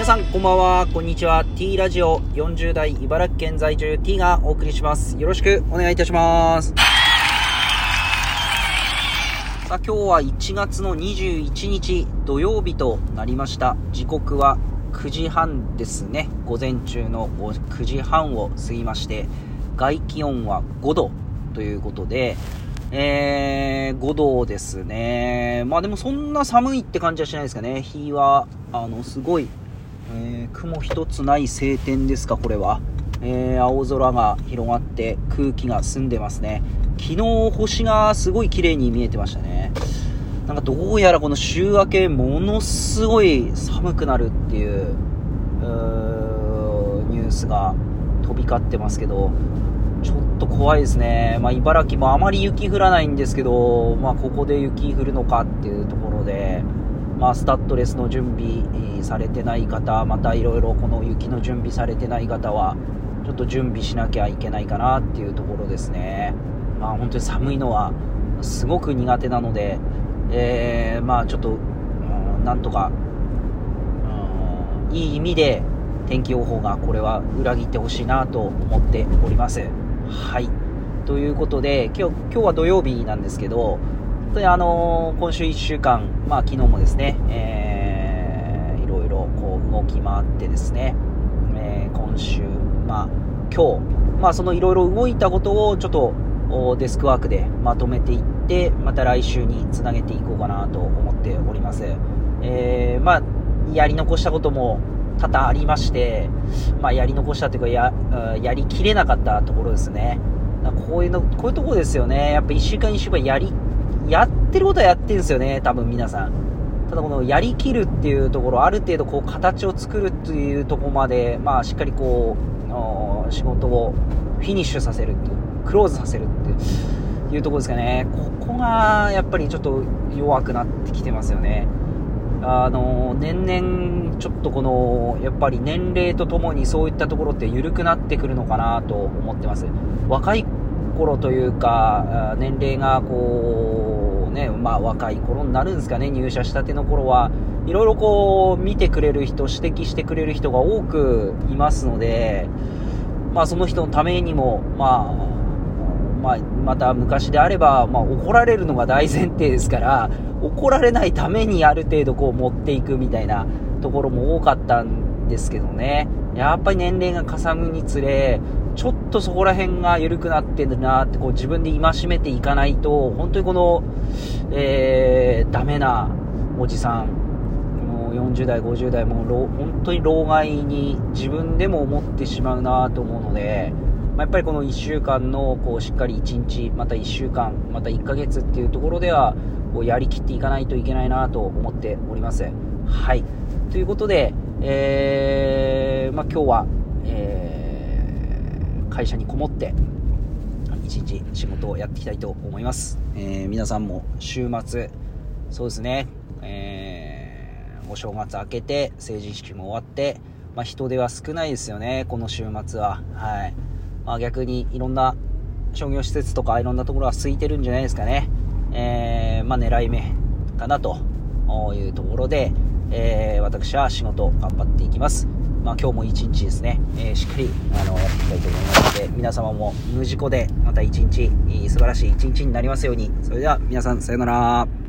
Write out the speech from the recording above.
皆さんこんばんは、こんにちは。T ラジオ40代茨城県在住 T がお送りします。よろしくお願いいたします。さあ今日は1月の21日土曜日となりました。時刻は9時半ですね。午前中の9時半を過ぎまして、外気温は5度ということで、えー、5度ですね。まあでもそんな寒いって感じはしないですかね。日は、あの、すごい、えー、雲一つない晴天ですか、これは。えー、青空が広がって空気が澄んでますね。昨日星がすごい綺麗に見えてましたね。なんかどうやらこの週明けものすごい寒くなるっていう、ニュースが飛び交ってますけど、ちょっと怖いですね。まあ、茨城もあまり雪降らないんですけど、まあ、ここで雪降るのかっていうところで、まあ、スタッドレスの準備されてない方、またいろいろこの雪の準備されてない方は、ちょっと準備しなきゃいけないかなっていうところですね。まあ、本当に寒いのはすごく苦手なので、えー、まあ、ちょっと、うん、なんとか、うん、いい意味で天気予報がこれは裏切ってほしいなと思っております。はい。ということで、今日、今日は土曜日なんですけど、本当にあのー、今週1週間、まあ昨日もですね、えー、いろいろこう動き回ってですね、えー、今週、まあ今日、まあそのいろいろ動いたことをちょっとデスクワークでまとめていって、また来週につなげていこうかなと思っております。えー、まあ、やり残したことも多々ありまして、まあ、やり残したというかや、やりきれなかったところですね。こういうの、こういうところですよね。やっぱ1週間1週間やり、やってることはやってるんですよね、多分皆さん。ただこのやりきるっていうところ、ある程度こう形を作るっていうところまで、まあしっかりこう、仕事をフィニッシュさせるっていう、クローズさせるっていうところですかね。ここがやっぱりちょっと弱くなってきてますよね。あの年々ちょっとこのやっぱり年齢とともにそういったところって緩くなってくるのかなと思ってます若い頃というか年齢がこうねまあ若い頃になるんですかね入社したての頃はいろいろこう見てくれる人指摘してくれる人が多くいますのでまあその人のためにもまあまあ、また昔であれば、まあ、怒られるのが大前提ですから、怒られないためにある程度こう持っていくみたいなところも多かったんですけどね。やっぱり年齢がかさむにつれ、ちょっとそこら辺が緩くなってるなってこう自分で戒めていかないと、本当にこの、えー、ダメなおじさん、もう40代、50代、もう本当に老害に自分でも思ってしまうなと思うので、ま、やっぱりこの1週間のこうしっかり1日、また1週間、また1ヶ月っていうところでは、こうやりきっていかないといけないなと思っております。はい。ということで、えー、まあ、今日は、えー、会社にこもって、一日仕事をやっていきたいと思います。えー、皆さんも週末、そうですね、えー、お正月明けて、成人式も終わって、まあ、人手は少ないですよね、この週末は。はい。まあ、逆にいろんな商業施設とかいろんなところは空いてるんじゃないですかね。えー、まあ、狙い目かなというところで、え、私は仕事頑張っていきます。まあ、今日も一日ですね、えー、しっかりあのやっていきたいと思いますので、皆様も無事故でまた一日、素晴らしい一日になりますように。それでは皆さんさようなら。